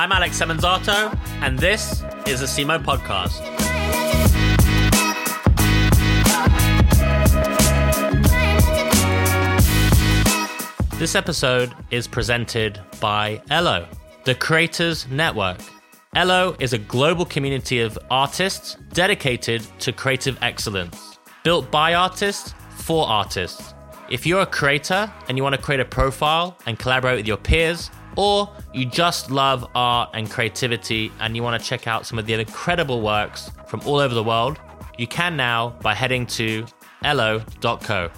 I'm Alex Semenzato, and this is the CMO Podcast. This episode is presented by Ello, the Creators Network. Ello is a global community of artists dedicated to creative excellence, built by artists for artists. If you're a creator and you want to create a profile and collaborate with your peers, or you just love art and creativity and you want to check out some of the incredible works from all over the world, you can now by heading to ello.co.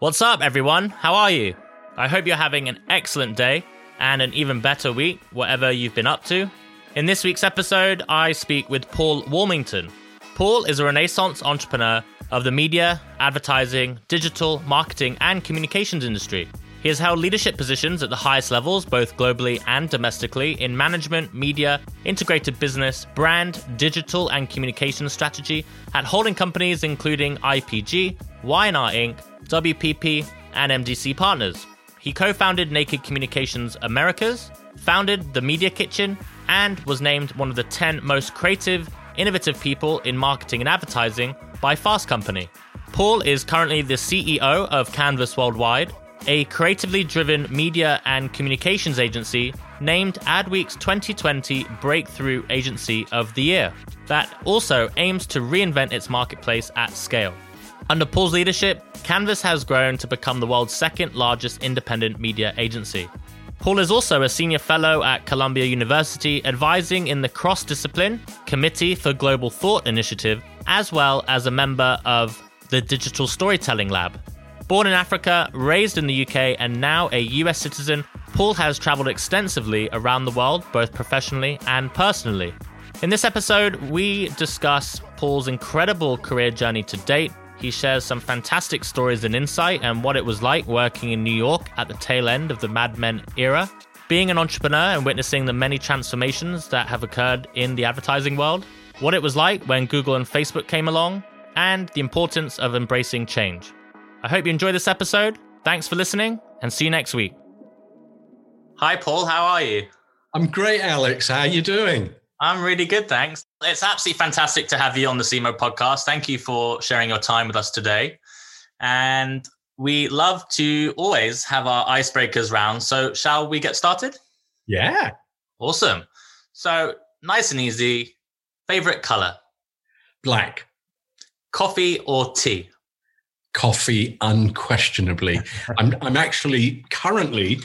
What's up, everyone? How are you? I hope you're having an excellent day and an even better week, whatever you've been up to. In this week's episode, I speak with Paul Woolmington. Paul is a Renaissance entrepreneur of the media, advertising, digital, marketing, and communications industry. He has held leadership positions at the highest levels, both globally and domestically, in management, media, integrated business, brand, digital, and communication strategy at holding companies including IPG, Y&R Inc., WPP, and MDC Partners. He co founded Naked Communications Americas, founded The Media Kitchen, and was named one of the 10 most creative, innovative people in marketing and advertising by Fast Company. Paul is currently the CEO of Canvas Worldwide, a creatively driven media and communications agency named Adweek's 2020 Breakthrough Agency of the Year, that also aims to reinvent its marketplace at scale. Under Paul's leadership, Canvas has grown to become the world's second largest independent media agency. Paul is also a senior fellow at Columbia University, advising in the cross discipline Committee for Global Thought initiative, as well as a member of the Digital Storytelling Lab. Born in Africa, raised in the UK, and now a US citizen, Paul has traveled extensively around the world, both professionally and personally. In this episode, we discuss Paul's incredible career journey to date, he shares some fantastic stories and insight and what it was like working in New York at the tail end of the Mad Men era, being an intrapreneur and witnessing the many transformations that have occurred in the advertising world, what it was like when Google and Facebook came along, and the importance of embracing change. I hope you enjoy this episode. Thanks for listening and see you next week. Hi Paul, how are you? I'm great, Alex. How are you doing? I'm really good, thanks. It's absolutely fantastic to have you on the CMO podcast. Thank you for sharing your time with us today. And we love to always have our icebreakers round. So, shall we get started? Yeah. Awesome. So, nice and easy. Favorite color? Black. Coffee or tea? Coffee, unquestionably. I'm, I'm actually currently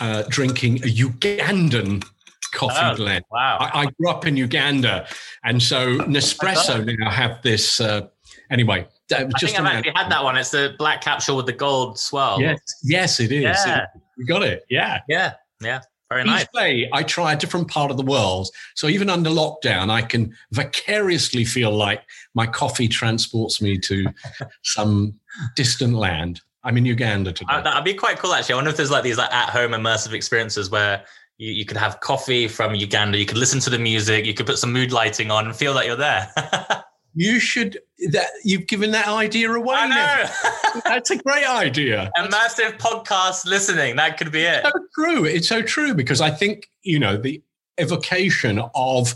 uh, drinking a Ugandan coffee oh, blend. Wow. I, I, grew up in Uganda. And so Nespresso now have this. Uh, anyway, I just think I've actually had that one. It's the black capsule with the gold swirl. Yes, yes, it is. Yeah. It, you got it. Yeah. Yeah. Yeah. Very nice. Each day I try a different part of the world. So even under lockdown, I can vicariously feel like my coffee transports me to some distant land. I'm in Uganda today. Uh, that'd be quite cool, actually. I wonder if there's like these like at home immersive experiences where you, you could have coffee from Uganda. You could listen to the music. You could put some mood lighting on and feel that you're there. you should that you've given that idea away. I know. That's a great idea. Immersive podcast listening. That could be it. It's so true. It's so true because I think you know the evocation of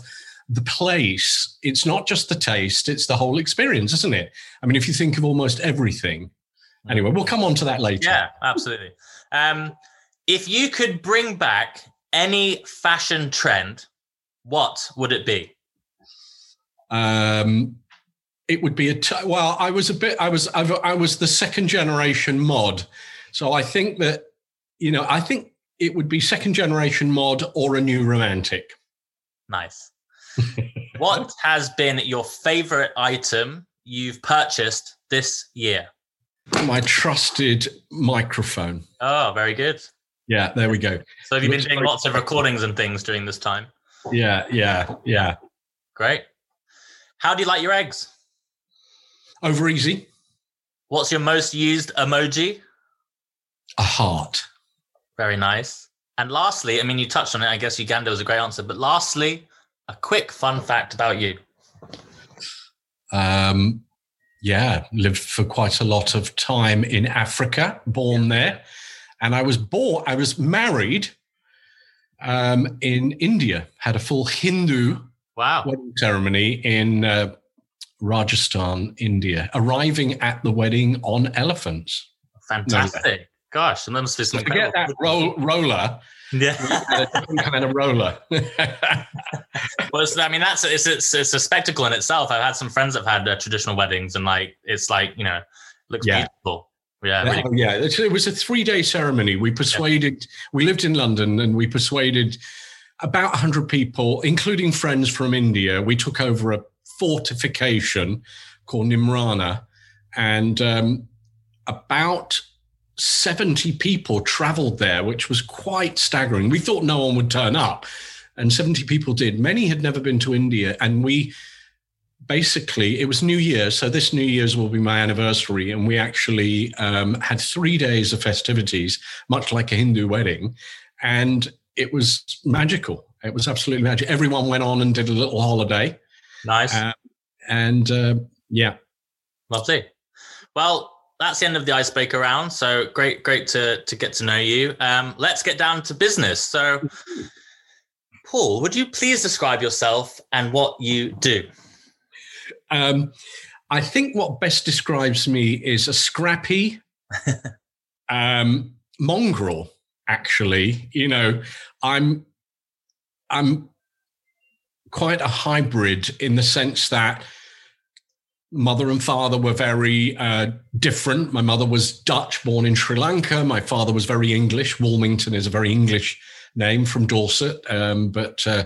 the place. It's not just the taste; it's the whole experience, isn't it? I mean, if you think of almost everything. Anyway, we'll come on to that later. Yeah, absolutely. Um, if you could bring back any fashion trend, what would it be? Um, it would be a t- well. I was a bit. I was. I've, I was the second generation mod, so I think that you know. I think it would be second generation mod or a new romantic. Nice. what has been your favorite item you've purchased this year? My trusted microphone. Oh, very good. Yeah, there we go. So have you been doing lots of recordings and things during this time? Yeah, yeah, yeah. Great. How do you like your eggs? Over easy. What's your most used emoji? A heart. Very nice. And lastly, I mean, you touched on it. I guess Uganda was a great answer. But lastly, a quick fun fact about you. Um, yeah, lived for quite a lot of time in Africa, born there. And I was born, I was married um, in India, had a full Hindu wow. wedding ceremony in uh, Rajasthan, India, arriving at the wedding on elephants. Fantastic. Gosh, and that must be some Forget that roll, roller. Yeah, kind of roller. well, I mean, that's it's, it's it's a spectacle in itself. I've had some friends that have had uh, traditional weddings, and like it's like you know, looks yeah. beautiful. Yeah, really. oh, yeah. It was a three day ceremony. We persuaded. Yeah. We lived in London, and we persuaded about hundred people, including friends from India. We took over a fortification called Neemrana, and um, about 70 people traveled there, which was quite staggering. We thought no one would turn up, and 70 people did. Many had never been to India, and we basically, it was New Year. So this New Year's will be my anniversary, and we actually um, had three days of festivities, much like a Hindu wedding. And it was magical. It was absolutely magic. Everyone went on and did a little holiday. Nice. Uh, and uh, yeah. Lovely. Well, that's the end of the icebreaker round. So great, great to to get to know you. Um, let's get down to business. So, Paul, would you please describe yourself and what you do? Um, I think what best describes me is a scrappy um, mongrel. Actually, you know, I'm I'm quite a hybrid in the sense that mother and father were very uh, different. My mother was Dutch, born in Sri Lanka. My father was very English. Woolmington is a very English name from Dorset, um, but uh,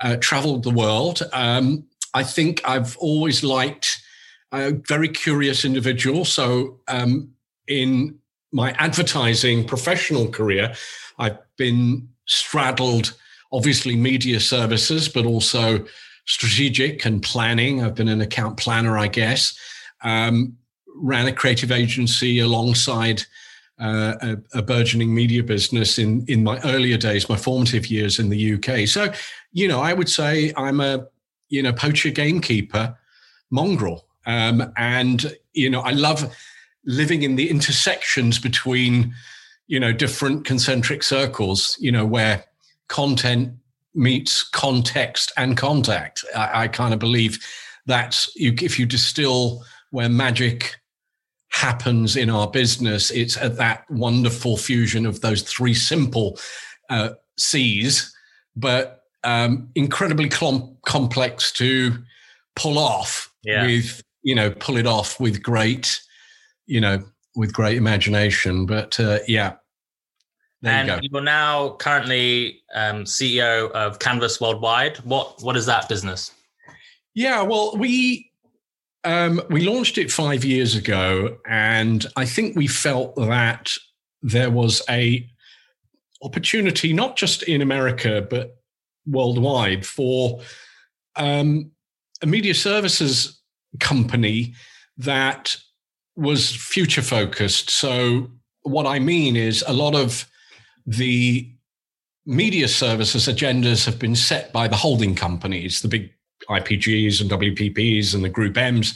uh, traveled the world. Um, I think I've always liked a very curious individual. So um, in my advertising professional career, I've been straddled, obviously, media services, but also strategic and planning. I've been an account planner, I guess. Um, ran a creative agency alongside uh, a, a, burgeoning media business in in my earlier days, my formative years in the UK. So, you know, I would say I'm a you know poacher gamekeeper mongrel, um, and you know I love living in the intersections between you know different concentric circles. You know where content meets context and contact. I, I kind of believe that if you distill where magic happens in our business, it's at that wonderful fusion of those three simple uh, C's, but um, incredibly com- complex to pull off yeah. with, you know, pull it off with great, you know, with great imagination. But uh, yeah, there and you are now currently um, CEO of Canvas Worldwide. What what is that business? Yeah, well, we um, we launched it five years ago, and I think we felt that there was a opportunity not just in America but worldwide for um, a media services company that was future focused. So what I mean is a lot of the media services agendas have been set by the holding companies, the big IPGs and WPPs and the Group M's.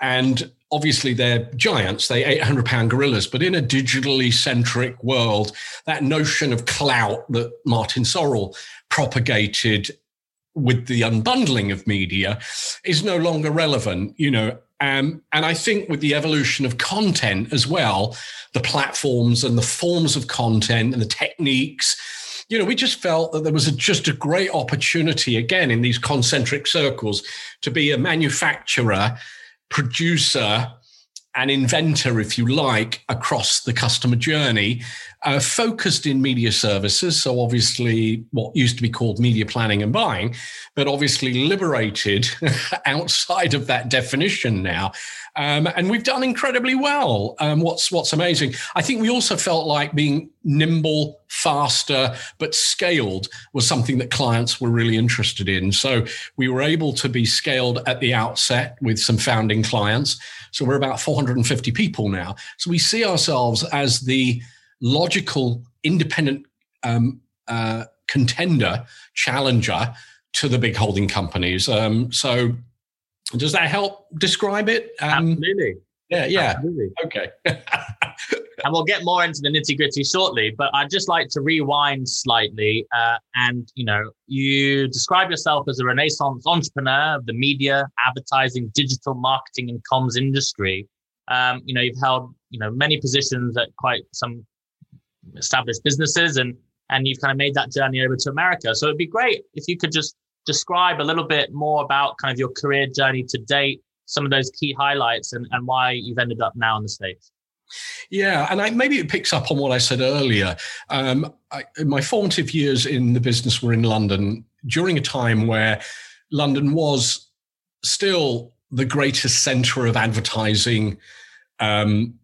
And obviously they're giants, they 800 pound gorillas, but in a digitally centric world, that notion of clout that Martin Sorrell propagated with the unbundling of media is no longer relevant. You know, um, and I think with the evolution of content as well, the platforms and the forms of content and the techniques, you know, we just felt that there was a, just a great opportunity, again, in these concentric circles, to be a manufacturer, producer, and inventor, if you like, across the customer journey, uh, focused in media services. So, obviously, what used to be called media planning and buying, but obviously liberated outside of that definition now. Um, and we've done incredibly well. Um, what's what's amazing, I think we also felt like being nimble, faster, but scaled was something that clients were really interested in. So we were able to be scaled at the outset with some founding clients. So we're about 450 people now. So we see ourselves as the logical, independent um, uh, contender, challenger to the big holding companies. Um, so Does that help describe it? Um, Absolutely. Yeah, yeah. Absolutely. Okay. and we'll get more into the nitty gritty shortly, but I'd just like to rewind slightly. Uh, and, you know, you describe yourself as a renaissance entrepreneur of the media, advertising, digital marketing, and comms industry. Um, you know, you've held, you know, many positions at quite some established businesses and, and you've kind of made that journey over to America. So it'd be great if you could just describe a little bit more about kind of your career journey to date, some of those key highlights and, and why you've ended up now in the States. Yeah, and I, maybe it picks up on what I said earlier. Um, I, my formative years in the business were in London during a time where London was still the greatest center of advertising um,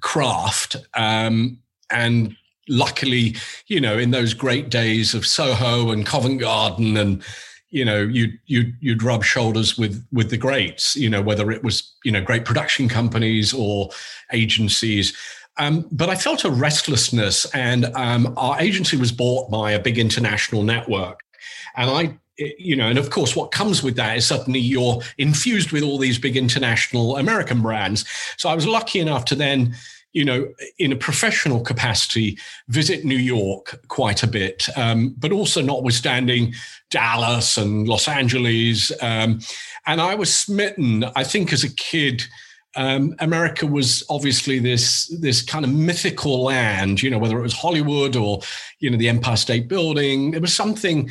craft. Um, and luckily, you know, in those great days of Soho and Covent Garden and you know you'd you'd you'd rub shoulders with with the greats you know whether it was you know great production companies or agencies um, but I felt a restlessness, and um, our agency was bought by a big international network, and I. You know, and of course, what comes with that is suddenly you're infused with all these big international American brands. So I was lucky enough to then you know, in a professional capacity, visit New York quite a bit, um, but also notwithstanding Dallas and Los Angeles. Um, and I was smitten, I think, as a kid. Um, America was obviously this this kind of mythical land, you know, whether it was Hollywood or you know the Empire State Building. It was something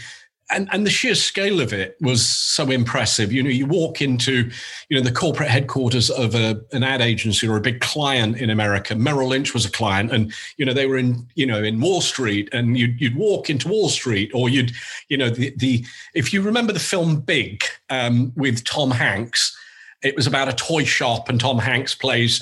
and and the sheer scale of it was so impressive. You know, you walk into, you know, the corporate headquarters of a, an ad agency or a big client in America. Merrill Lynch was a client, and you know they were in, you know, in Wall Street, and you'd you'd walk into Wall Street, or you'd, you know, the the if you remember the film Big um, with Tom Hanks, it was about a toy shop, and Tom Hanks plays.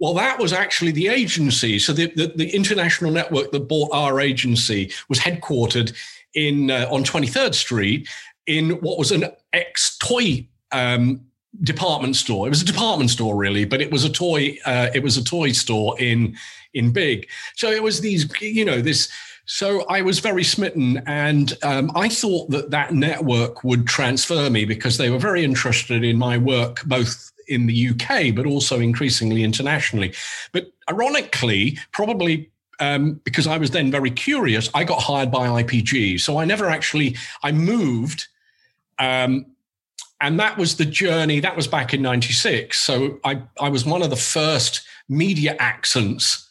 Well, that was actually the agency. So the, the, the international network that bought our agency was headquartered in uh, on 23rd Street in what was an ex toy um, department store. It was a department store really, but it was a toy. Uh, it was a toy store in in Big. So it was these, you know, this. So I was very smitten, and um, I thought that that network would transfer me because they were very interested in my work, both in the UK, but also increasingly internationally. But ironically, probably um, because I was then very curious, I got hired by IPG. So I never actually, I moved. Um, and that was the journey. That was back in 96. So I, I was one of the first media accents.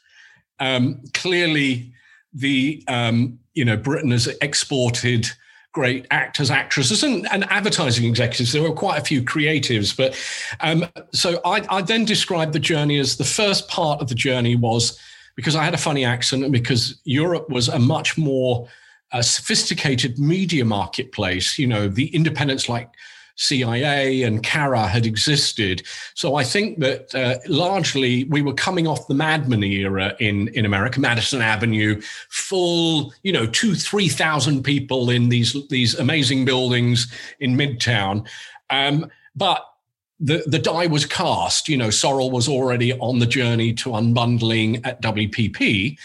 Um, clearly, the, um, you know, Britain has exported great actors, actresses, and, and, advertising executives. There were quite a few creatives, but um, so I, I, then described the journey as the first part of the journey was because I had a funny accent and because Europe was a much more uh, sophisticated media marketplace. You know, the independents like CIA and Carat had existed. So I think that uh, largely we were coming off the Mad Money era in, in America, Madison Avenue, full, you know, two, 3,000 people in these, these amazing buildings in Midtown. Um, but the, the die was cast. You know, Sorrell was already on the journey to unbundling at WPP,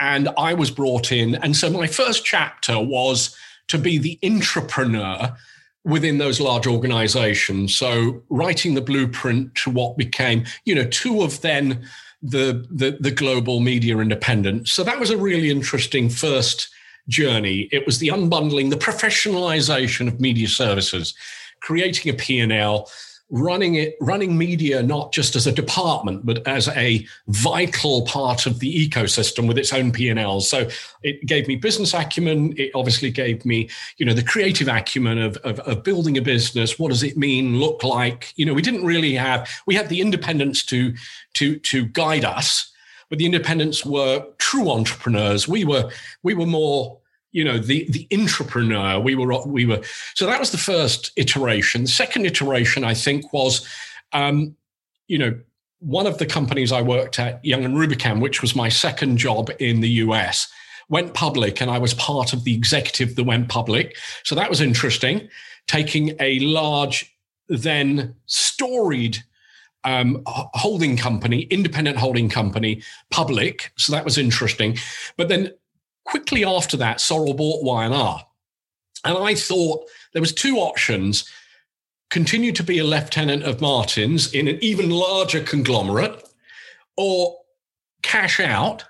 and I was brought in. And so my first chapter was to be the intrapreneur within those large organizations. So writing the blueprint to what became, you know, two of then the, the, the global media independents. So that was a really interesting first journey. It was the unbundling, the professionalization of media services, creating a P&L, running it running media not just as a department but as a vital part of the ecosystem with its own p&l so it gave me business acumen. It obviously gave me you know the creative acumen of, of, of building a business. What does it mean look like? You know we didn't really have we had the independence to to to guide us but the independents were true entrepreneurs. We were we were more you know the the entrepreneur we were we were so that was the first iteration the second iteration i think was um, you know one of the companies i worked at young and rubicam which was my second job in the us went public and i was part of the executive that went public so that was interesting taking a large then storied um, holding company, independent holding company, public. So that was interesting. But then quickly after that, Sorrell bought Y&R. And I thought there was two options. continue to be a lieutenant of Martin's in an even larger conglomerate, or cash out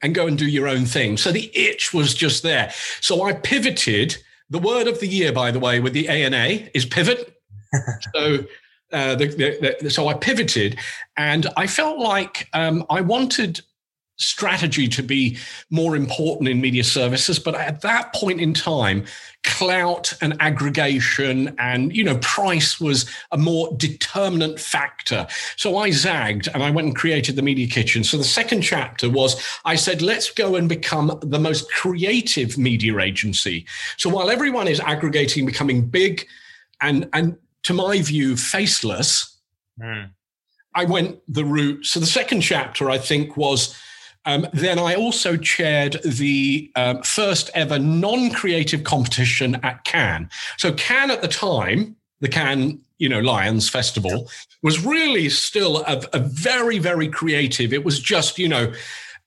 and go and do your own thing. So the itch was just there. So I pivoted. The word of the year, by the way, with the ANA is pivot. so uh, the, the, the, so I pivoted, and I felt like um, I wanted strategy to be more important in media services but at that point in time clout and aggregation and you know price was a more determinant factor. So i zagged and i went and created the media kitchen. So the second chapter was i said let's go and become the most creative media agency. So while everyone is aggregating becoming big and and to my view faceless mm. i went the route. So the second chapter i think was um, then I also chaired the um, first ever non creative competition at Cannes. So, Cannes at the time, the Cannes you know lions festival was really still a, a very very creative it was just you know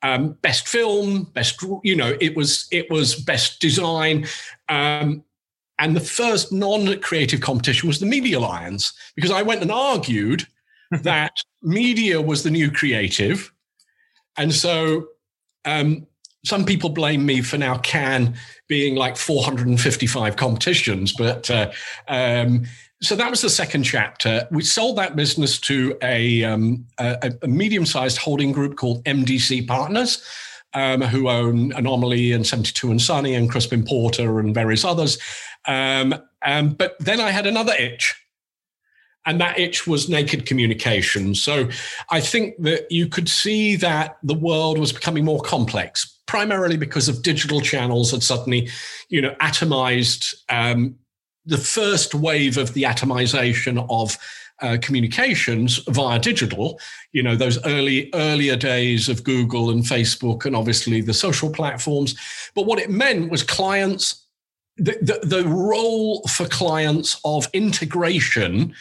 um, best film best you know it was it was best design um, and the first non-creative competition was the media lions because i went and argued that media was the new creative and so um, some people blame me for now Cannes being like 455 competitions, but uh, um, so that was the second chapter. We sold that business to a, um, a, a medium-sized holding group called MDC Partners, um, who own Anomaly and 72 and Sunny and Crispin Porter and various others. Um, um, but then I had another itch and that itch was naked communication. So I think that you could see that the world was becoming more complex, primarily because of digital channels had suddenly, you know, atomized um, the first wave of the atomization of uh, communications via digital. You know, those early earlier days of Google and Facebook, and obviously the social platforms. But what it meant was clients. The, the, the role for clients of integration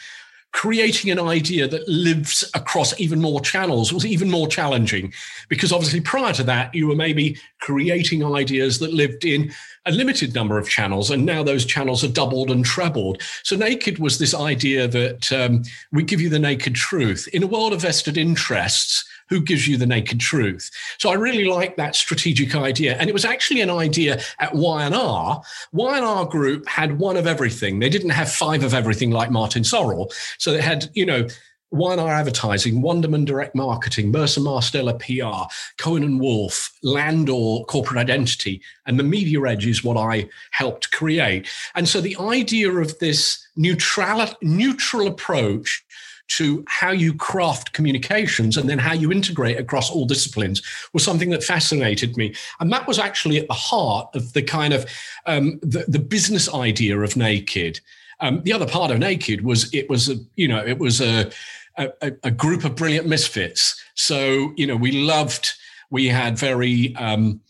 creating an idea that lives across even more channels was even more challenging. Because obviously prior to that you were maybe creating ideas that lived in a limited number of channels and now those channels are doubled and trebled. So naked was this idea that um, we give you the naked truth. In a world of vested interests who gives you the naked truth. So I really like that strategic idea. And it was actually an idea at Y&R. Y&R Group had one of everything. They didn't have five of everything like Martin Sorrell. So they had, you know, Y&R Advertising, Wunderman Direct Marketing, Burson Marsteller PR, Cohn and Wolfe, Landor Corporate Identity, and the Media Edge is what I helped create. And so the idea of this neutral, neutral approach to how you craft communications and then how you integrate across all disciplines was something that fascinated me. And that was actually at the heart of the kind of um, the, the business idea of Naked. Um, the other part of Naked was it was a, you know, it was a, a, a group of brilliant misfits. So, you know, we loved, we had very um,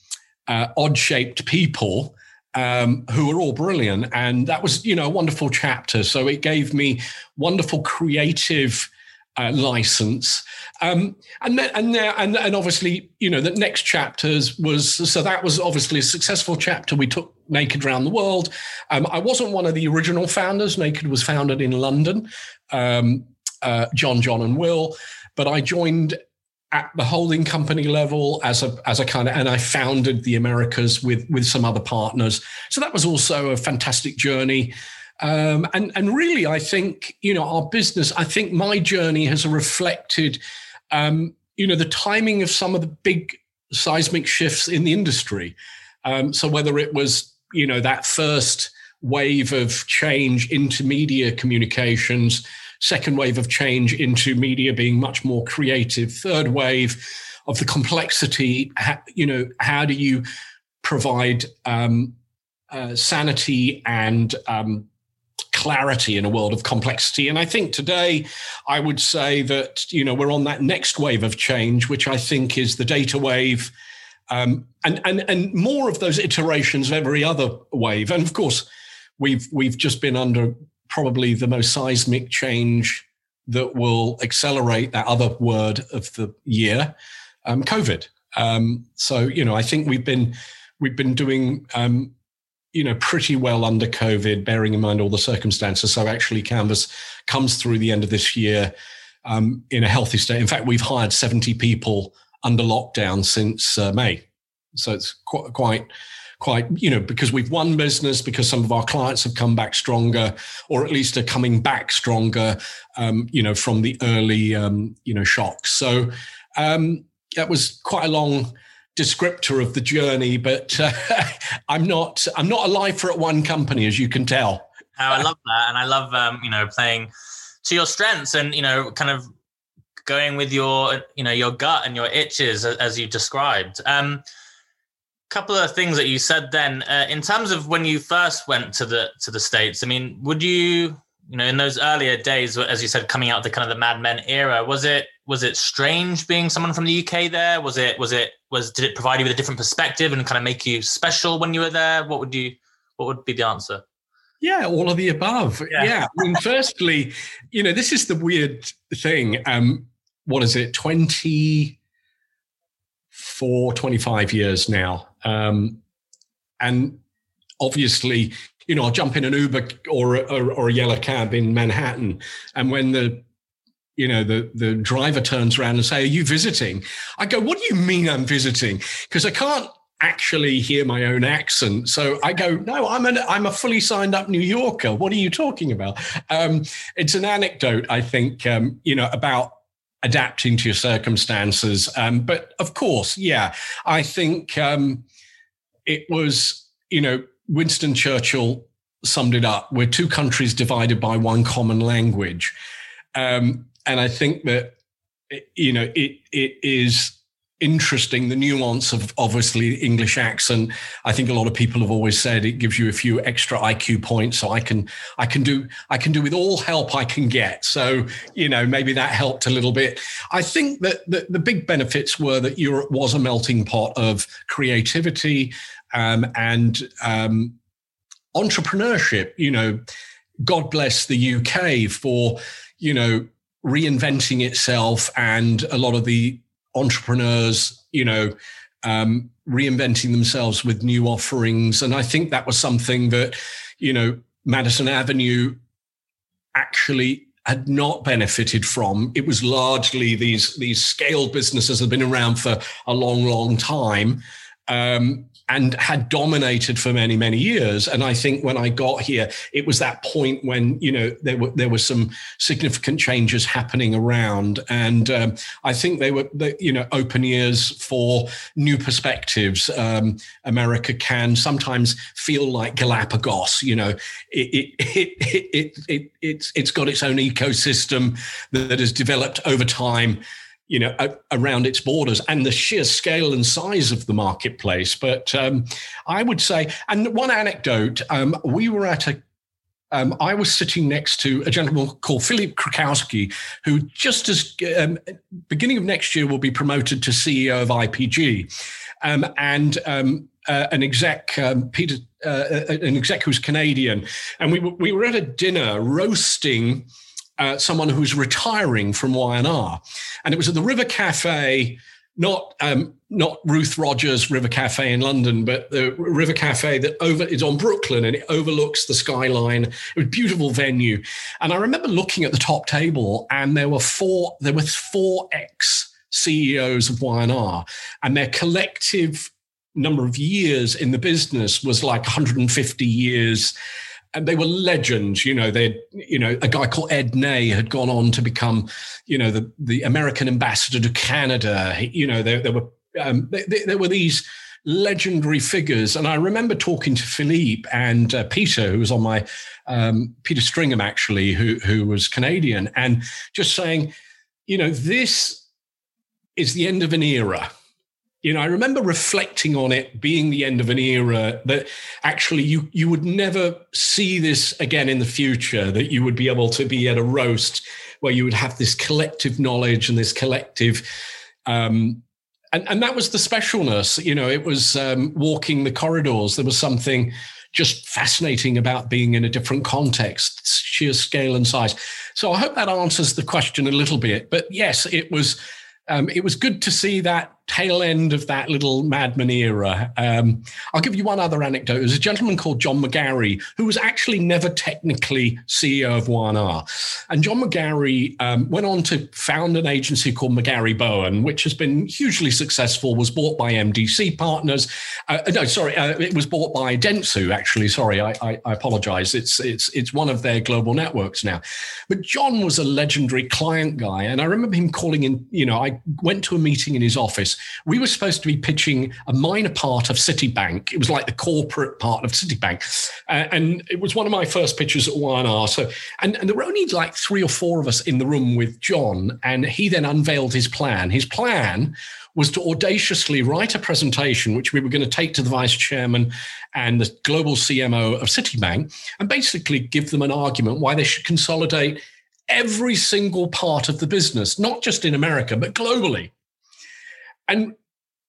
uh, odd shaped people um, who were all brilliant. And that was, you know, a wonderful chapter. So it gave me wonderful creative uh, license. Um, and then, and, there, and and obviously, you know, the next chapters was so that was obviously a successful chapter. We took Naked around the world. Um, I wasn't one of the original founders. Naked was founded in London. Um, uh, John, John, and Will. But I joined at the holding company level as a as a kind of and I founded the Americas with with some other partners. So that was also a fantastic journey. Um, and and really, I think you know our business. I think my journey has reflected, um, you know, the timing of some of the big seismic shifts in the industry. Um, so whether it was you know that first wave of change into media communications second wave of change into media being much more creative, third wave of the complexity. You know, how do you provide um, uh, sanity and um, clarity in a world of complexity. And I think today I would say that, you know, we're on that next wave of change, which I think is the data wave. Um, and, and, and more of those iterations of every other wave. And of course, we've, we've just been under probably the most seismic change that will accelerate that other word of the year, um, COVID. Um, so you know, I think we've been we've been doing um, you know, pretty well under COVID, bearing in mind all the circumstances. So actually, Canvas comes through the end of this year um, in a healthy state. In fact, we've hired 70 people under lockdown since uh, May. So it's quite, quite, quite, you know, because we've won business, because some of our clients have come back stronger, or at least are coming back stronger, um, you know, from the early, um, you know, shocks. So um, that was quite a long descriptor of the journey, but uh, I'm not, I'm not a lifer at one company, as you can tell. Oh, I love that, and I love, um, you know, playing to your strengths and you know, kind of going with your, you know, your gut and your itches as you described. Um, couple of things that you said then uh, in terms of when you first went to the to the states i mean would you you know in those earlier days as you said coming out of the kind of the mad men era was it was it strange being someone from the uk there? Was it was it was did it provide you with a different perspective and kind of make you special when you were there? What would you what would be the answer? Yeah all of the above. Yeah, yeah. i mean firstly you know this is the weird thing um what is it 24 25 years now um, and obviously, you know, I'll jump in an Uber or, or, or a yellow cab in Manhattan, and when the you know the the driver turns around and say, "Are you visiting?" I go, "What do you mean I'm visiting?" Because I can't actually hear my own accent. So I go, no, I'm an I'm a fully signed up New Yorker. What are you talking about? Um, it's an anecdote, I think, um, you know, about adapting to your circumstances. Um, but of course, yeah, I think um, it was, you know, Winston Churchill summed it up. We're two countries divided by one common language. Um, and I think that, you know, it it is interesting the nuance of obviously english accent. I think a lot of people have always said it gives you a few extra iq points so i can i can do i can do with all help i can get. So you know maybe that helped a little bit. I think that the, the big benefits were that europe was a melting pot of creativity um, and um, entrepreneurship. You know god bless the uk for you know reinventing itself and a lot of the entrepreneurs, you know, um, reinventing themselves with new offerings. And I think that was something that, you know, Madison Avenue actually had not benefited from. It was largely these these scale businesses have been around for a long, long time. Um, and had dominated for many many years. And i think when i got here it was that point when you know there were there were some significant changes happening around. And um, i think they were you know open ears for new perspectives. Um, america can sometimes feel like galapagos you know it it it, it, it, it it's it's got its own ecosystem that has developed over time you know, around its borders and the sheer scale and size of the marketplace. But um, I would say, and one anecdote, um, we were at a um, I was sitting next to a gentleman called Philippe Krakowsky, who just as um, beginning of next year will be promoted to CEO of IPG, um, and um, uh, an exec, um, Peter, uh, uh, an exec who's Canadian, and we were, we were at a dinner roasting uh, someone who's retiring from Y&R. And it was at the River Cafe, not um, not Ruth Rogers River Cafe in London, but the River Cafe that over is on Brooklyn and it overlooks the skyline. It was a beautiful venue. And I remember looking at the top table and there were four, there were four ex CEOs of Y&R and their collective number of years in the business was like 150 years and they were legends. You know, they, you know, a guy called Ed Ney had gone on to become, you know, the the American ambassador to Canada. You know, there, there were um, there, there, were these legendary figures, and I remember talking to Philippe and uh, Peter, who was on my um, Peter Stringham actually, who who was Canadian, and just saying, you know, this is the end of an era you know, I remember reflecting on it being the end of an era that actually you you would never see this again in the future. That you would be able to be at a roast where you would have this collective knowledge and this collective, um, and and that was the specialness. You know, it was um, walking the corridors. There was something just fascinating about being in a different context, sheer scale and size. So I hope that answers the question a little bit. But yes, it was um, it was good to see that tail end of that little Mad Men era. Um, I'll give you one other anecdote. There's a gentleman called John McGarry who was actually never technically CEO of Y&R. And John McGarry um, went on to found an agency called McGarry Bowen, which has been hugely successful, was bought by MDC Partners. Uh, no, sorry, uh, it was bought by Dentsu, actually. Sorry, I, I, I apologize. It's, it's, it's one of their global networks now. But John was a legendary client guy. And I remember him calling in, you know, I went to a meeting in his office we were supposed to be pitching a minor part of Citibank. It was like the corporate part of Citibank. Uh, and it was one of my first pitches at Y&R. So, and, and there were only like three or four of us in the room with John. And he then unveiled his plan. His plan was to audaciously write a presentation, which we were going to take to the vice chairman and the global CMO of Citibank, and basically give them an argument why they should consolidate every single part of the business, not just in America, but globally. And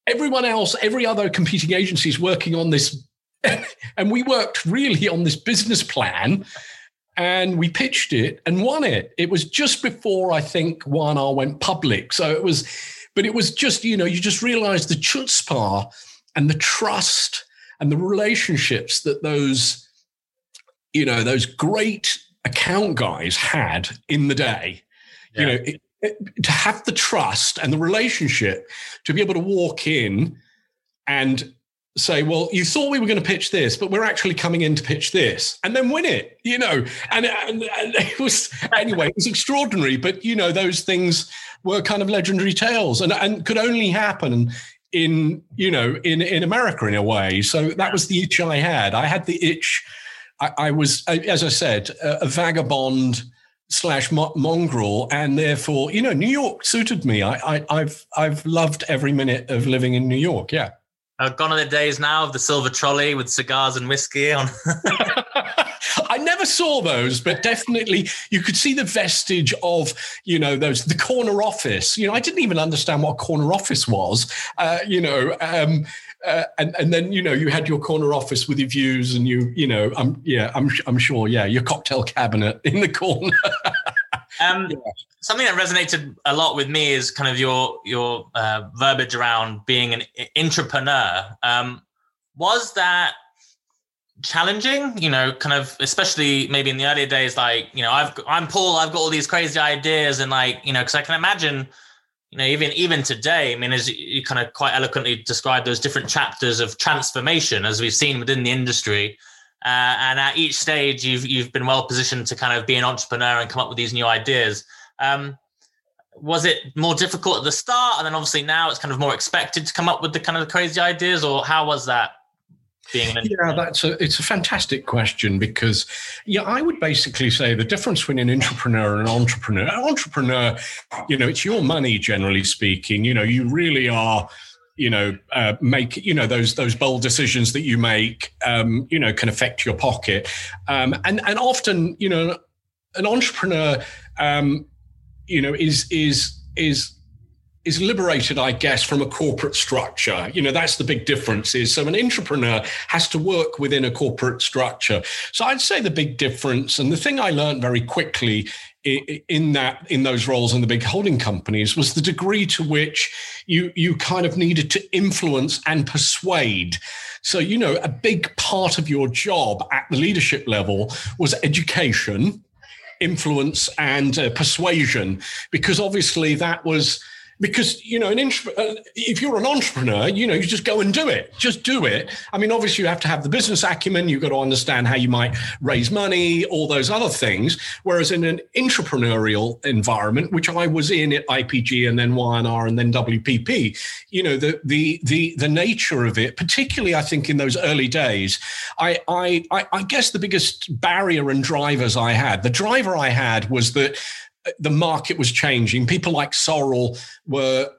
everyone else, every other competing agency is working on this. and we worked really on this business plan and we pitched it and won it. It was just before I think Y&R went public. So it was, but it was just, you know, you just realize the chutzpah and the trust and the relationships that those, you know, those great account guys had in the day. Yeah. You know, it, to have the trust and the relationship to be able to walk in and say, well, you thought we were going to pitch this, but we're actually coming in to pitch this and then win it, you know. And, and, and it was, anyway, it was extraordinary. But, you know, those things were kind of legendary tales and, and could only happen in, you know, in, in America in a way. So that was the itch I had. I had the itch. I, I was, as I said, a, a vagabond slash mongrel, and therefore, you know, New York suited me. I, I, have I've loved every minute of living in New York. Yeah. Uh, gone are the days now of the silver trolley with cigars and whiskey on. I never saw those, but definitely you could see the vestige of, you know, those the corner office. You know, I didn't even understand what a corner office was. Uh, you know, um, uh, and and then you know you had your corner office with your views and you you know I'm yeah I'm I'm sure yeah your cocktail cabinet in the corner. um, yeah. Something that resonated a lot with me is kind of your your uh, verbiage around being an intrapreneur. Um, was that challenging? You know, kind of especially maybe in the earlier days, like you know I've I'm Paul, I've got all these crazy ideas, and like you know because I can imagine you know, even even today, I mean, as you kind of quite eloquently described those different chapters of transformation, as we've seen within the industry, uh, and at each stage, you've you've been well positioned to kind of be an intrapreneur and come up with these new ideas. Um, was it more difficult at the start, and then obviously now it's kind of more expected to come up with the kind of crazy ideas, or how was that? Being an yeah that's a it's a fantastic question because yeah i would basically say the difference between an intrapreneur and an entrepreneur an entrepreneur you know it's your money generally speaking. You know you really are you know uh, make you know those those bold decisions that you make um, you know can affect your pocket. Um, and and often you know an entrepreneur um, you know is is is is liberated, I guess, from a corporate structure. You know, that's the big difference is so an intrapreneur has to work within a corporate structure. So I'd say the big difference, and the thing I learned very quickly in that in those roles in the big holding companies was the degree to which you you kind of needed to influence and persuade so you know a big part of your job at the leadership level was education influence and uh, persuasion because obviously that was because you know an uh, if you're an entrepreneur you know you just go and do it. Just do it. I mean obviously you have to have the business acumen. You've got to understand how you might raise money all those other things. Whereas in an intrapreneurial environment which i was in at ipg and then Y&R and then wpp you know the the the the nature of it particularly i think in those early days i i i guess the biggest barrier and drivers i had the driver i had was that Uh, the market was changing. People like Sorrell were,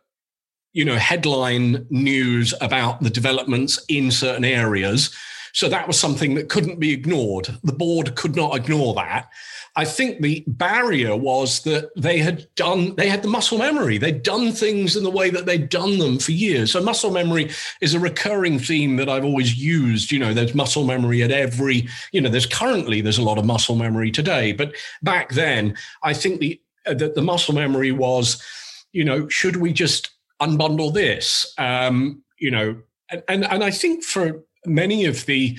you know, headline news about the developments in certain areas. So that was something that couldn't be ignored. The board could not ignore that. I think the barrier was that they had done, they had the muscle memory. They'd done things in the way that they'd done them for years. So muscle memory is a recurring theme that I've always used. You know, there's muscle memory at every, you know, there's currently, there's a lot of muscle memory today. But back then, I think the, uh, the, the muscle memory was, you know, should we just unbundle this. Um, you know, and, and and I think for many of the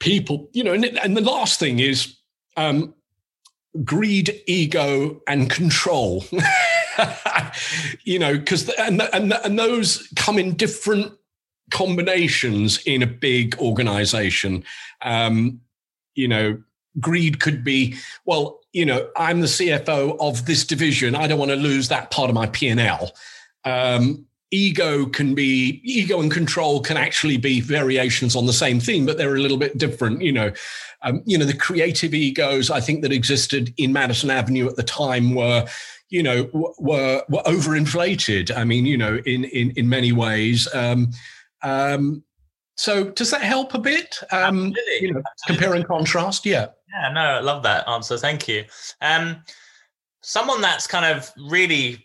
people, you know, and, and the last thing is um, greed, ego, and control. you know, because and, and and those come in different combinations in a big organization. Um, you know, greed could be well you know i'm the cfo of this division i don't want to lose that part of my p&l um, ego can be ego and control can actually be variations on the same theme but they're a little bit different you know. Um, you know the creative egos i think that existed in madison avenue at the time were you know were were overinflated. I mean you know in in in many ways. Um, um, so does that help a bit? Um, you know compare and contrast? Yeah. Yeah, no, I love that answer. Thank you. Um, someone that's kind of really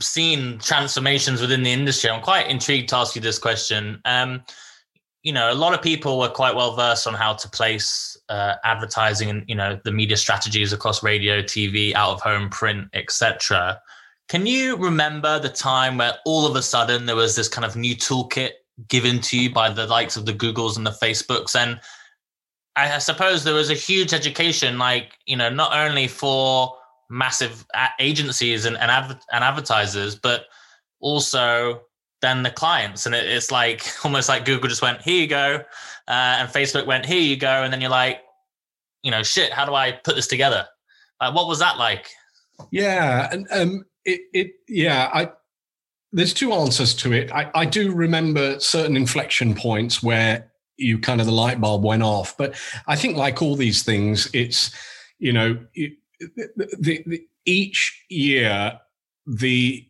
seen transformations within the industry. I'm quite intrigued to ask you this question. Um, you know, a lot of people were quite well versed on how to place uh, advertising and you know the media strategies across radio, TV, out of home, print, etc. Can you remember the time where all of a sudden there was this kind of new toolkit given to you by the likes of the Googles and the Facebooks and I suppose there was a huge education, like you know, not only for massive agencies and and, adver- and advertisers, but also then the clients. And it, it's like almost like Google just went, "Here you go," uh, and Facebook went, "Here you go," and then you're like, you know, shit, how do I put this together? Like, what was that like? Yeah, and um, it, it, yeah, I. There's two answers to it. I, I do remember certain inflection points where you kind of the light bulb went off. But I think, like all these things, it's you know, it, the, the, each year the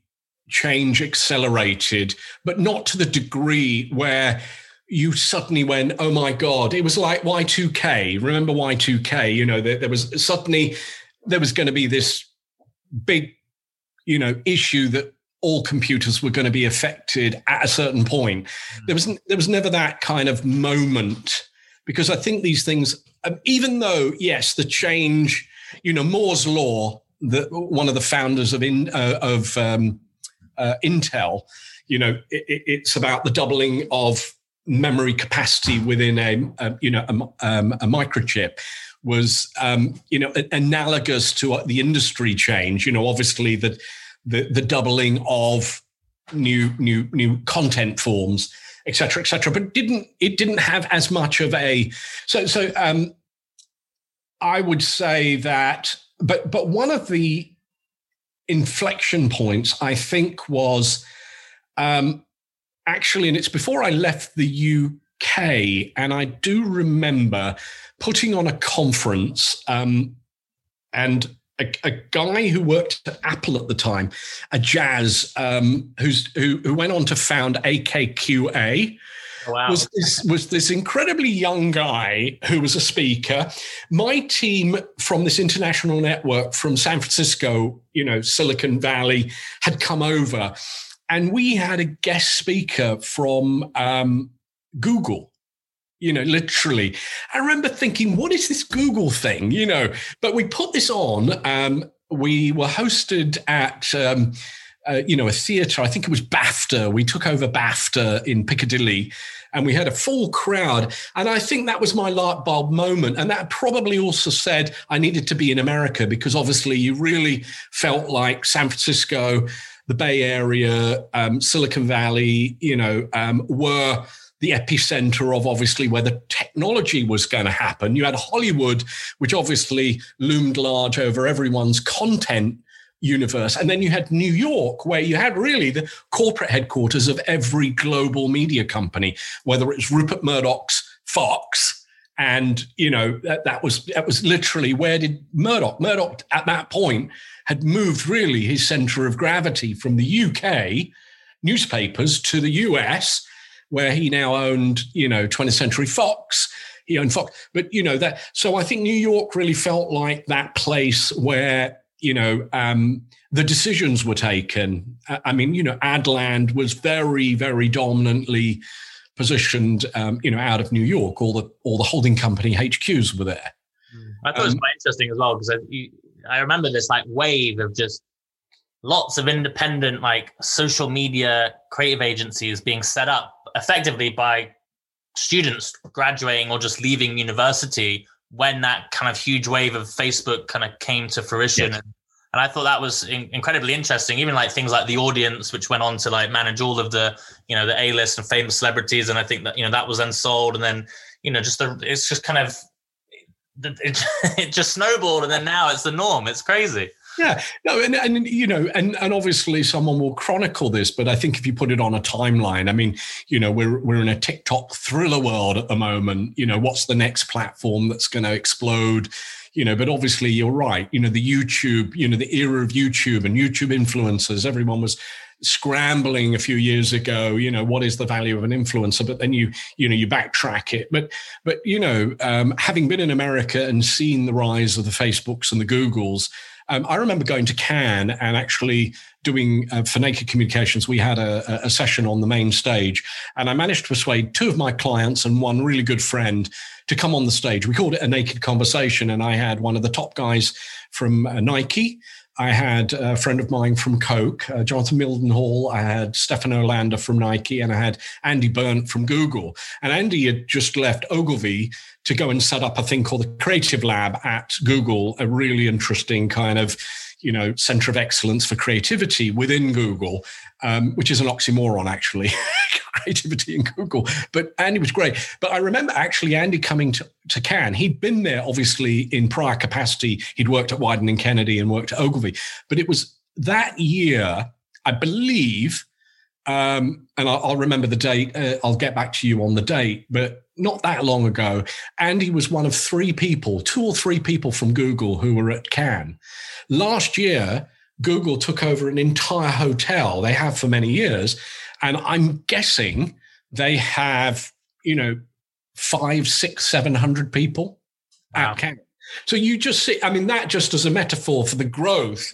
change accelerated, but not to the degree where you suddenly went, oh my God, it was like Y2K. Remember Y2K? You know, there, there was suddenly there was going to be this big, you know, issue that all computers were going to be affected at a certain point. Mm. There was there was never that kind of moment because I think these things, um, even though yes, the change, you know, Moore's law, the one of the founders of in uh, of um, uh, Intel, you know, it, it's about the doubling of memory capacity within a, a you know a, um, a microchip was um, you know analogous to the industry change. You know, obviously that the the doubling of new new new content forms et cetera, et cetera. But didn't it didn't have as much of a so so um I would say that but but one of the inflection points I think was um actually and it's before I left the UK and I do remember putting on a conference um and a, a, guy who worked at Apple at the time, Ajaz um, who's who, who went on to found AKQA. Wow. Was this was this incredibly young guy who was a speaker. My team from this international network from San Francisco, you know, Silicon Valley, had come over, and we had a guest speaker from um, Google you know, literally. I remember thinking, what is this Google thing? You know, but we put this on. Um, we were hosted at, um, uh, you know, a theatre. I think it was BAFTA. We took over BAFTA in Piccadilly and we had a full crowd. And I think that was my light bulb moment. And that probably also said I needed to be in America because obviously you really felt like San Francisco, the Bay Area, um, Silicon Valley, you know, um, were the epicenter of obviously where the technology was going to happen. You had Hollywood, which obviously loomed large over everyone's content universe. And then you had New York, where you had really the corporate headquarters of every global media company, whether it's Rupert Murdoch's Fox. And you know that, that was that was literally where did Murdoch? Murdoch at that point had moved really his center of gravity from the UK newspapers to the US, where he now owned, you know, 20th Century Fox. He owned Fox, but you know that. So I think New York really felt like that place where you know um, the decisions were taken. I mean, you know, Adland was very, very dominantly positioned, um, you know, out of New York. All the all the holding company HQs were there. I thought um, it was um, quite interesting as well because I, I remember this like wave of just lots of independent like social media creative agencies being set up effectively by students graduating or just leaving university when that kind of huge wave of Facebook kind of came to fruition. Yes. And, and I thought that was in, incredibly interesting. Even like things like the audience, which went on to like manage all of the, you know, the A list and famous celebrities. And I think that, you know, that was then sold. And then, you know, just the, it's just kind of, it, it just snowballed. And then now it's the norm. It's crazy. Yeah, no, and, and you know, and and obviously someone will chronicle this, but I think if you put it on a timeline, I mean, you know, we're we're in a TikTok thriller world at the moment. You know, what's the next platform that's going to explode? You know, but obviously you're right. You know, the YouTube, you know, the era of YouTube and YouTube influencers, everyone was scrambling a few years ago you know what is the value of an influencer but then you you know you backtrack it but but you know um, having been in america and seen the rise of the facebooks and the googles um, I remember going to Cannes and actually doing uh, for Naked Communications. We had a, a, session on the main stage, and I managed to persuade two of my clients and one really good friend to come on the stage. We called it a naked conversation, and I had one of the top guys from uh, Nike. I had a friend of mine from Coke, uh, Jonathan Mildenhall. I had Stefan Olander from Nike, and I had Andy Berndt from Google. And Andy had just left Ogilvy to go and set up a thing called the Creative Lab at Google, a really interesting kind of you know center of excellence for creativity within Google, um, which is an oxymoron actually, creativity in Google. But Andy was great. But I remember actually Andy coming to, to Cannes. He'd been there obviously in prior capacity. He'd worked at Wieden and Kennedy and worked at Ogilvy. But it was that year, I believe, um, and I'll, I'll, remember the date. Uh, I'll get back to you on the date, but not that long ago, Andy was one of three people, two or three people from Google who were at Cannes. Last year, Google took over an entire hotel. They have for many years, and I'm guessing they have, you know, five, six, seven hundred people wow. at Cannes. So you just see, I mean, that just as a metaphor for the growth,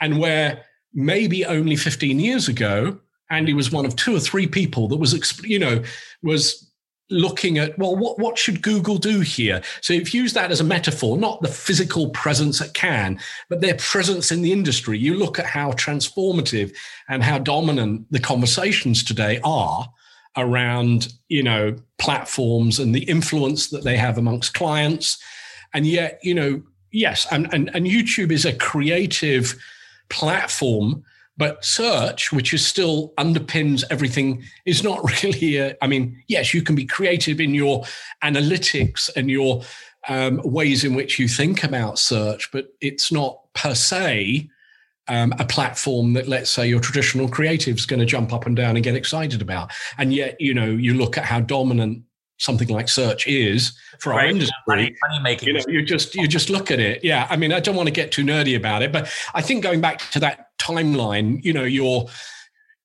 and where maybe only 15 years ago Andy was one of two or three people that was, you know, was looking at well what, what should google do here? So if you use that as a metaphor not the physical presence at Cannes but their presence in the industry you look at how transformative and how dominant the conversations today are around you know platforms and the influence that they have amongst clients. And yet you know yes and and, and youtube is a creative platform but search, which is still underpins everything, is not really. A, I mean, yes, you can be creative in your analytics and your um, ways in which you think about search, but it's not per se um, a platform that, let's say, your traditional creative is going to jump up and down and get excited about. And yet, you know, you look at how dominant something like search is for right. our industry. Money, money making. You know, you just you just look at it. Yeah, I mean, I don't want to get too nerdy about it, but I think going back to that timeline, you know, you're,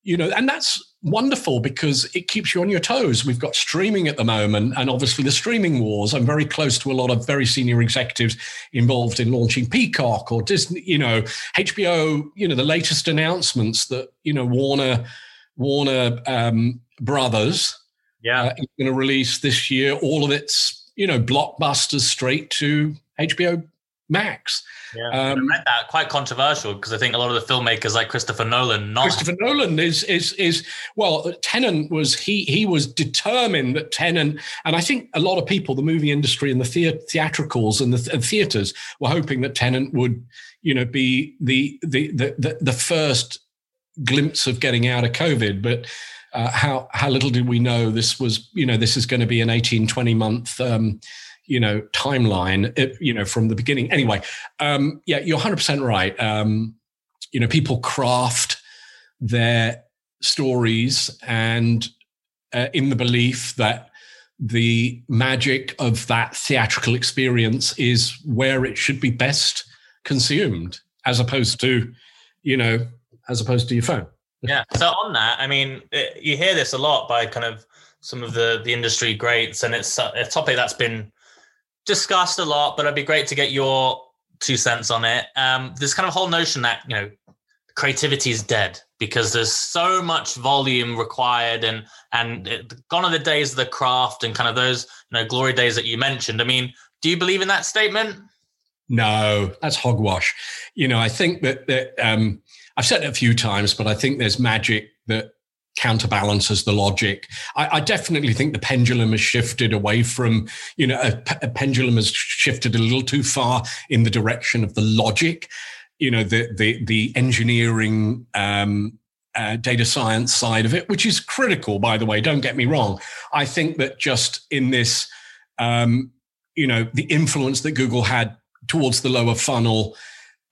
you know, and that's wonderful because it keeps you on your toes. We've got streaming at the moment, and obviously the streaming wars. I'm very close to a lot of very senior executives involved in launching Peacock or Disney, you know, HBO. You know, the latest announcements that you know Warner Warner um, Brothers yeah. Uh, going to release this year all of its, you know, blockbusters straight to HBO Max. Yeah, um, I read that quite controversial because I think a lot of the filmmakers like Christopher Nolan, not Christopher Nolan is is is well, Tenet was he he was determined that Tenet, and I think a lot of people, the movie industry and the thea- theatricals and the th- theaters were hoping that Tenet would, you know, be the the the the, the first glimpse of getting out of COVID, but uh, how how little did we know this was you know this is going to be an 18 20 month um, you know timeline you know from the beginning. Anyway um, yeah you're 100% right. Um, you know people craft their stories and uh, in the belief that the magic of that theatrical experience is where it should be best consumed as opposed to you know as opposed to your phone. Yeah. So on that, I mean, it, you hear this a lot by kind of some of the the industry greats, and it's a topic that's been discussed a lot. But it'd be great to get your two cents on it. Um, this kind of whole notion that you know creativity is dead because there's so much volume required, and and it, gone are the days of the craft and kind of those you know glory days that you mentioned. I mean, do you believe in that statement? No, that's hogwash. You know, I think that that um, I've said it a few times, but I think there's magic that counterbalances the logic. I, I, definitely think the pendulum has shifted away from, you know, a, a, pendulum has shifted a little too far in the direction of the logic, you know, the the the engineering um, uh, data science side of it, which is critical, by the way. Don't get me wrong. I think that just in this, um, you know, the influence that Google had towards the lower funnel.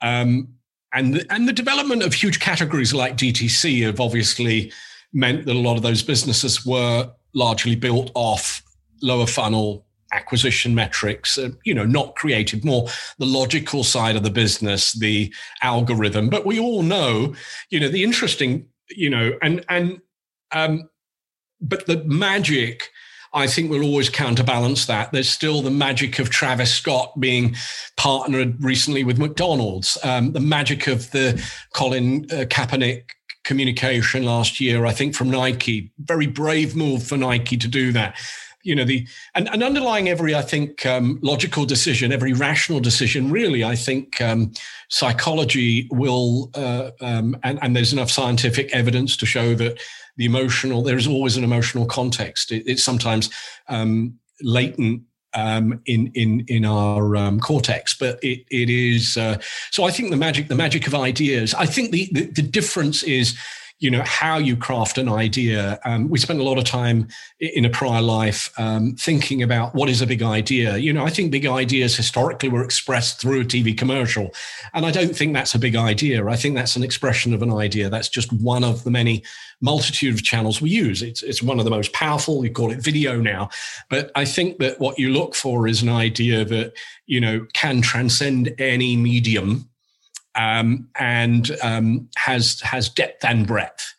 Um, and the, and the development of huge categories like DTC have obviously meant that a lot of those businesses were largely built off lower funnel acquisition metrics, uh, you know, not creative, more the logical side of the business, the algorithm. But we all know, you know, the interesting, you know, and and um, but the magic I think will always counterbalance that. There's still the magic of Travis Scott being partnered recently with McDonald's, um, the magic of the Colin uh, Kaepernick communication last year, I think from Nike. Very brave move for Nike to do that. You know, the and, and underlying every, I think, um, logical decision, every rational decision, really, I think um, psychology will, uh, um, and, and there's enough scientific evidence to show that the emotional, there is always an emotional context. It, it's sometimes um, latent um, in in in our um, cortex, but it it is. Uh, so I think the magic the magic of ideas. I think the, the, the difference is you know how you craft an idea. Um, we spent a lot of time in a prior life um, thinking about what is a big idea. You know, I think big ideas historically were expressed through a TV commercial, and I don't think that's a big idea. I think that's an expression of an idea. That's just one of the many multitude of channels we use. It's it's one of the most powerful. We call it video now, but I think that what you look for is an idea that you know can transcend any medium um, and um, has has depth and breadth.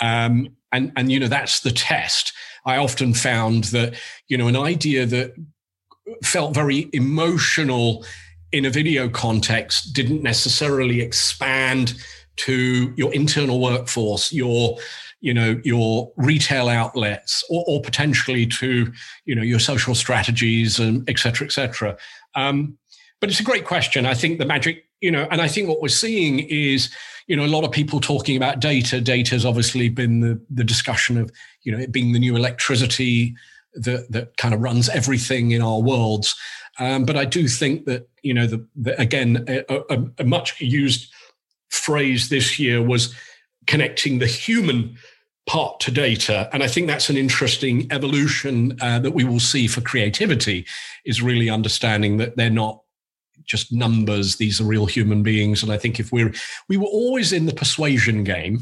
Um, and and you know that's the test. I often found that you know an idea that felt very emotional in a video context didn't necessarily expand to your internal workforce, your you know your retail outlets, or, or potentially to you know your social strategies and et cetera, et cetera. Um, but it's a great question. I think the magic you know, and I think what we're seeing is, you know, a lot of people talking about data. Data has obviously been the, the discussion of, you know, it being the new electricity that, that kind of runs everything in our worlds. Um, but I do think that, you know, the, the again, a, a, a much used phrase this year was connecting the human part to data. And I think that's an interesting evolution uh, that we will see for creativity is really understanding that they're not just numbers. These are real human beings. And I think if we're, we were always in the persuasion game.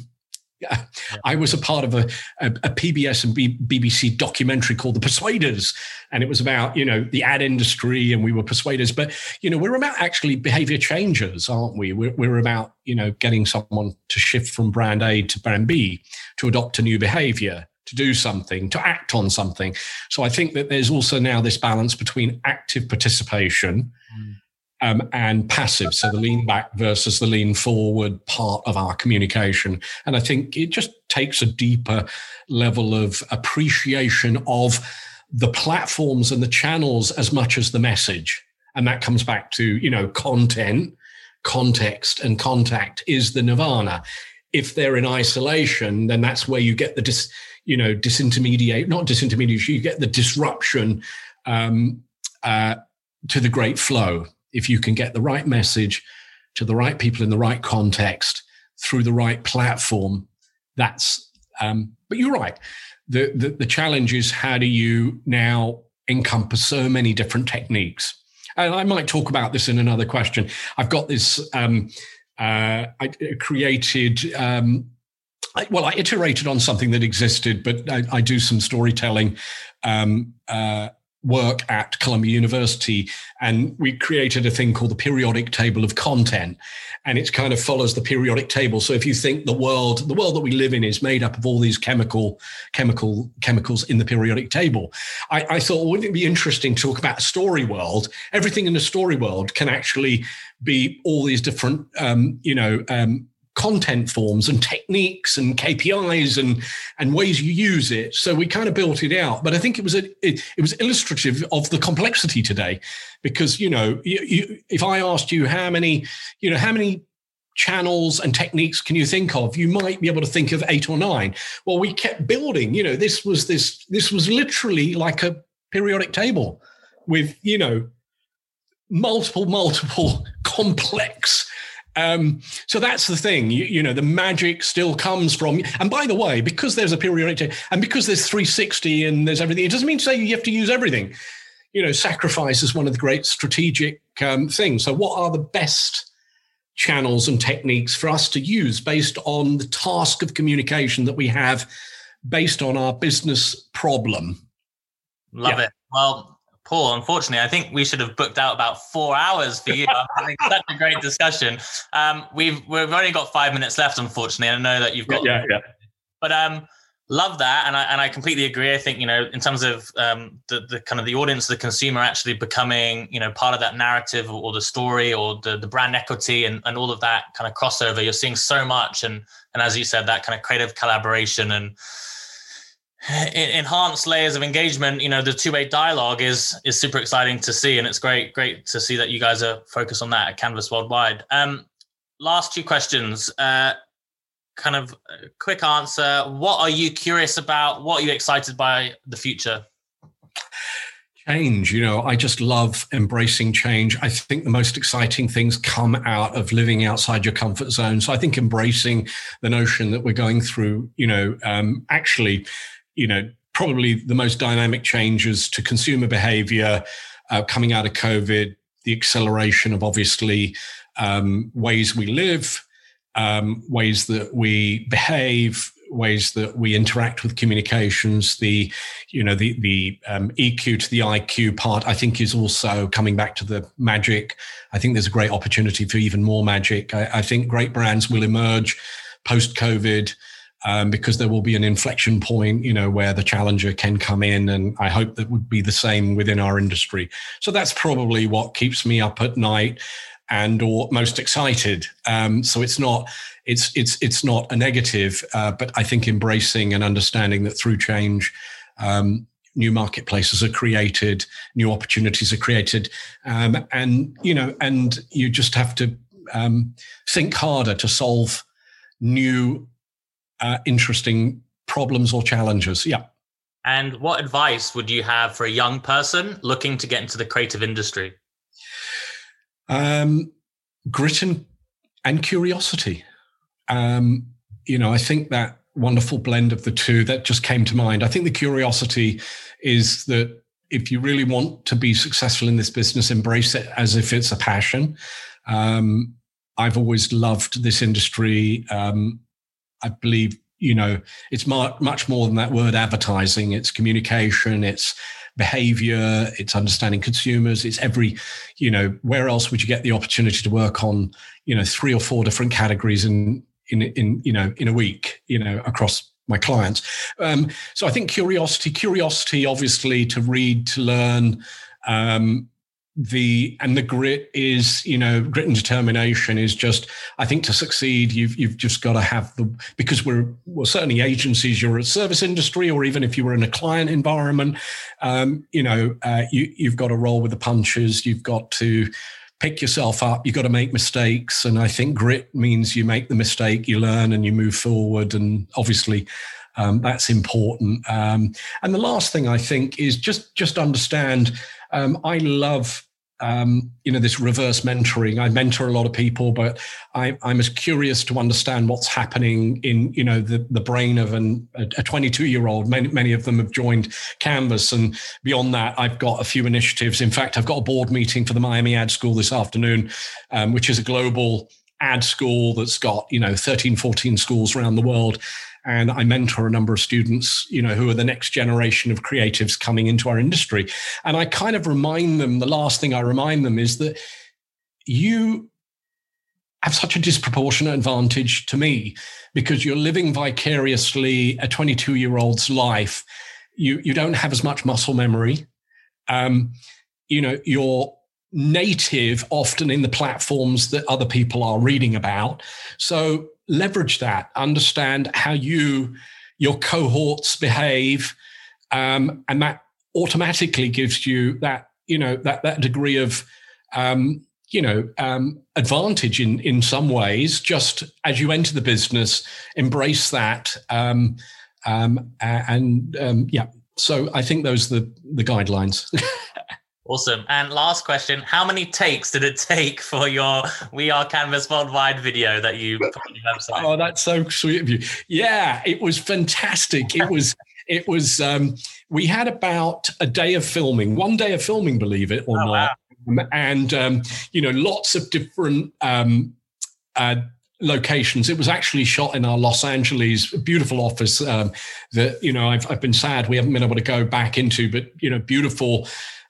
Yeah. I was a part of a, a, a PBS and B, BBC documentary called The Persuaders, and it was about you know the ad industry, and we were persuaders. But you know we're about actually behavior changers, aren't we? We're, we're about you know getting someone to shift from brand A to brand B, to adopt a new behavior, to do something, to act on something. So I think that there's also now this balance between active participation. Mm um, and passive. So the lean back versus the lean forward part of our communication. And I think it just takes a deeper level of appreciation of the platforms and the channels as much as the message. And that comes back to, you know, content, context, and contact is the nirvana. If they're in isolation, then that's where you get the dis, you know, disintermediate, not disintermediation, you get the disruption um, uh, to the great flow if you can get the right message to the right people in the right context through the right platform, that's. Um, but you're right. The, the the challenge is how do you now encompass so many different techniques? And I might talk about this in another question. I've got this. Um, uh, I created. Um, I, well, I iterated on something that existed, but I, I do some storytelling um, uh, work at Columbia University, and we created a thing called the periodic table of content, and it kind of follows the periodic table. So if you think the world, the world that we live in, is made up of all these chemical, chemical, chemicals in the periodic table, I, I thought, well, wouldn't it be interesting to talk about a story world? Everything in the story world can actually be all these different, um, you know. Um, content forms and techniques and KPIs and and ways you use it. So we kind of built it out. But I think it was a, it, it was illustrative of the complexity today, because you know, you, you, if I asked you how many, you know, how many channels and techniques can you think of you might be able to think of eight or nine well we kept building you know this was this this was literally like a periodic table with you know multiple multiple complex um, so that's the thing, you, you, know, the magic still comes from. And by the way, because there's a periodic and because there's 360 and there's everything, it doesn't mean to say you have to use everything. You know, sacrifice is one of the great strategic um, things. So, what are the best channels and techniques for us to use based on the task of communication that we have, based on our business problem? Love yeah. it. Well, Paul, unfortunately, I think we should have booked out about four hours for you. I'm having such a great discussion. Um, we've we've only got five minutes left, unfortunately. I know that you've got yeah, yeah. But um, love that, and I and I completely agree. I think you know, in terms of um, the the kind of the audience, the consumer actually becoming you know part of that narrative or, or the story or the the brand equity and and all of that kind of crossover. You're seeing so much, and and as you said, that kind of creative collaboration and enhanced layers of engagement you know the two-way dialogue is is super exciting to see and it's great great to see that you guys are focused on that at canvas worldwide. Um last two questions uh kind of quick answer. What are you curious about? What are you excited by the future? Change you know i just love embracing change. I think the most exciting things come out of living outside your comfort zone. So i think embracing the notion that we're going through you know um, actually you know, probably the most dynamic changes to consumer behavior uh, coming out of COVID, the acceleration of obviously um, ways we live, um, ways that we behave, ways that we interact with communications. The, you know, the the um, EQ to the IQ part, I think, is also coming back to the magic. I think there's a great opportunity for even more magic. I, I think great brands will emerge post COVID um, because there will be an inflection point, you know, where the challenger can come in, and I hope that would be the same within our industry. So that's probably what keeps me up at night and or most excited. Um, so it's not it's it's it's not a negative, uh, but I think embracing and understanding that through change. Um, new marketplaces are created, new opportunities are created, um, and you know, and you just have to um, think harder to solve new uh, interesting problems or challenges. Yeah. And what advice would you have for a young person looking to get into the creative industry? Um, grit and, and curiosity. Um, you know, I think that wonderful blend of the two that just came to mind. I think the curiosity is that if you really want to be successful in this business, embrace it as if it's a passion. Um, I've always loved this industry. Um, I believe, you know, it's much more than that word advertising. It's communication, it's behavior, it's understanding consumers, it's every, you know, where else would you get the opportunity to work on, you know, three or four different categories in, in, in you know, in a week, you know, across my clients. Um, so I think curiosity, curiosity, obviously, to read, to learn, um, the and the grit is you know grit and determination is just i think to succeed you've you've just got to have the because we're well certainly agencies you're a service industry or even if you were in a client environment um, you know uh, you you've got to roll with the punches you've got to pick yourself up you've got to make mistakes and i think grit means you make the mistake you learn and you move forward and obviously um, that's important. Um, and the last thing i think is just just understand um, I love um, you know this reverse mentoring. I mentor a lot of people, but I, am as curious to understand what's happening in you know the, the brain of an, a 22 year old. Many many of them have joined Canvas, and beyond that, I've got a few initiatives. In fact, I've got a board meeting for the Miami Ad School this afternoon, um, which is a global ad school that's got you know 13 14 schools around the world and I mentor a number of students, you know, who are the next generation of creatives coming into our industry. And I kind of remind them, the last thing I remind them is that you have such a disproportionate advantage to me because you're living vicariously a 22 year old's life. You, you don't have as much muscle memory. Um, you know, you're native often in the platforms that other people are reading about. So leverage that, understand how you, your cohorts behave, um, and that automatically gives you that, you know, that that degree of um, you know um, advantage in in some ways. Just as you enter the business embrace that um, um, and um, yeah. So i think those are the the guidelines awesome. And last question how many takes did it take for your we are canvas worldwide video that you put on your website? Oh that's so sweet of you. Yeah it was fantastic. It was it was um, we had about a day of filming one day of filming believe it or oh, not. wow. And um, you know lots of different um, uh, locations. It was actually shot in our Los Angeles beautiful office um, that you know I've, I've been sad we haven't been able to go back into, but you know beautiful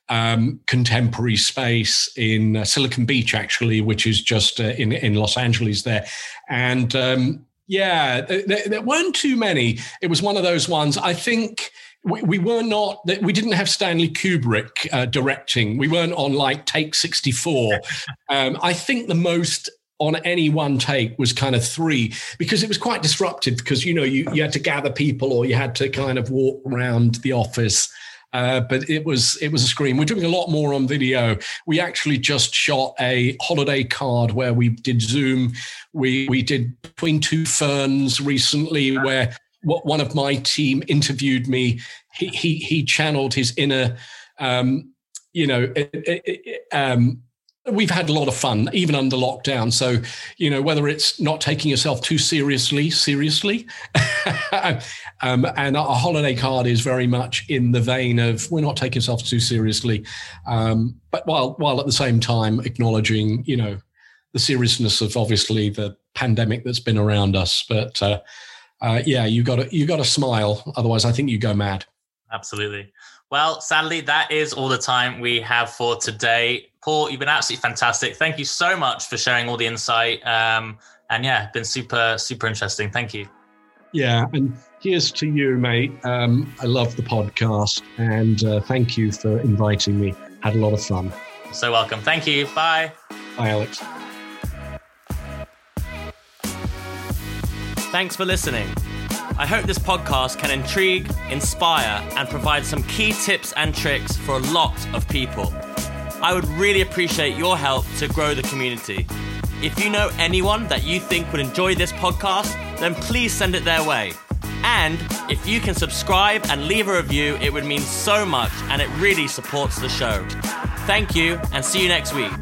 um, contemporary space in uh, Silicon Beach actually, which is just uh, in in Los Angeles there, and um, yeah, there, there weren't too many. It was one of those ones. I think we, we were not we didn't have stanley kubrick uh, directing we weren't on like take 64 um, i think the most on any one take was kind of three because it was quite disruptive because you know you, you had to gather people or you had to kind of walk around the office uh, but it was it was a screen. We're doing a lot more on video. We actually just shot a holiday card where we did Zoom. We we did between two ferns recently, where one of my team interviewed me. He he, he channeled his inner, um, you know, um, we've had a lot of fun even under lockdown. So you know whether it's not taking yourself too seriously, seriously, um, and our holiday card is very much in the vein of we're not taking ourselves too seriously, um, but while while at the same time acknowledging you know the seriousness of obviously the pandemic that's been around us, but. Uh, uh, yeah, you got to you got to smile. Otherwise, I think you go mad. Absolutely. Well, sadly, that is all the time we have for today. Paul, you've been absolutely fantastic. Thank you so much for sharing all the insight. Um, and yeah, been super super interesting. Thank you. Yeah, and here's to you, mate. Um, I love the podcast, and uh, thank you for inviting me. Had a lot of fun. So welcome. Thank you. Bye. Bye, Alex. Thanks for listening. I hope this podcast can intrigue, inspire, and provide some key tips and tricks for a lot of people. I would really appreciate your help to grow the community. If you know anyone that you think would enjoy this podcast, then please send it their way. And if you can subscribe and leave a review, it would mean so much and it really supports the show. Thank you and see you next week.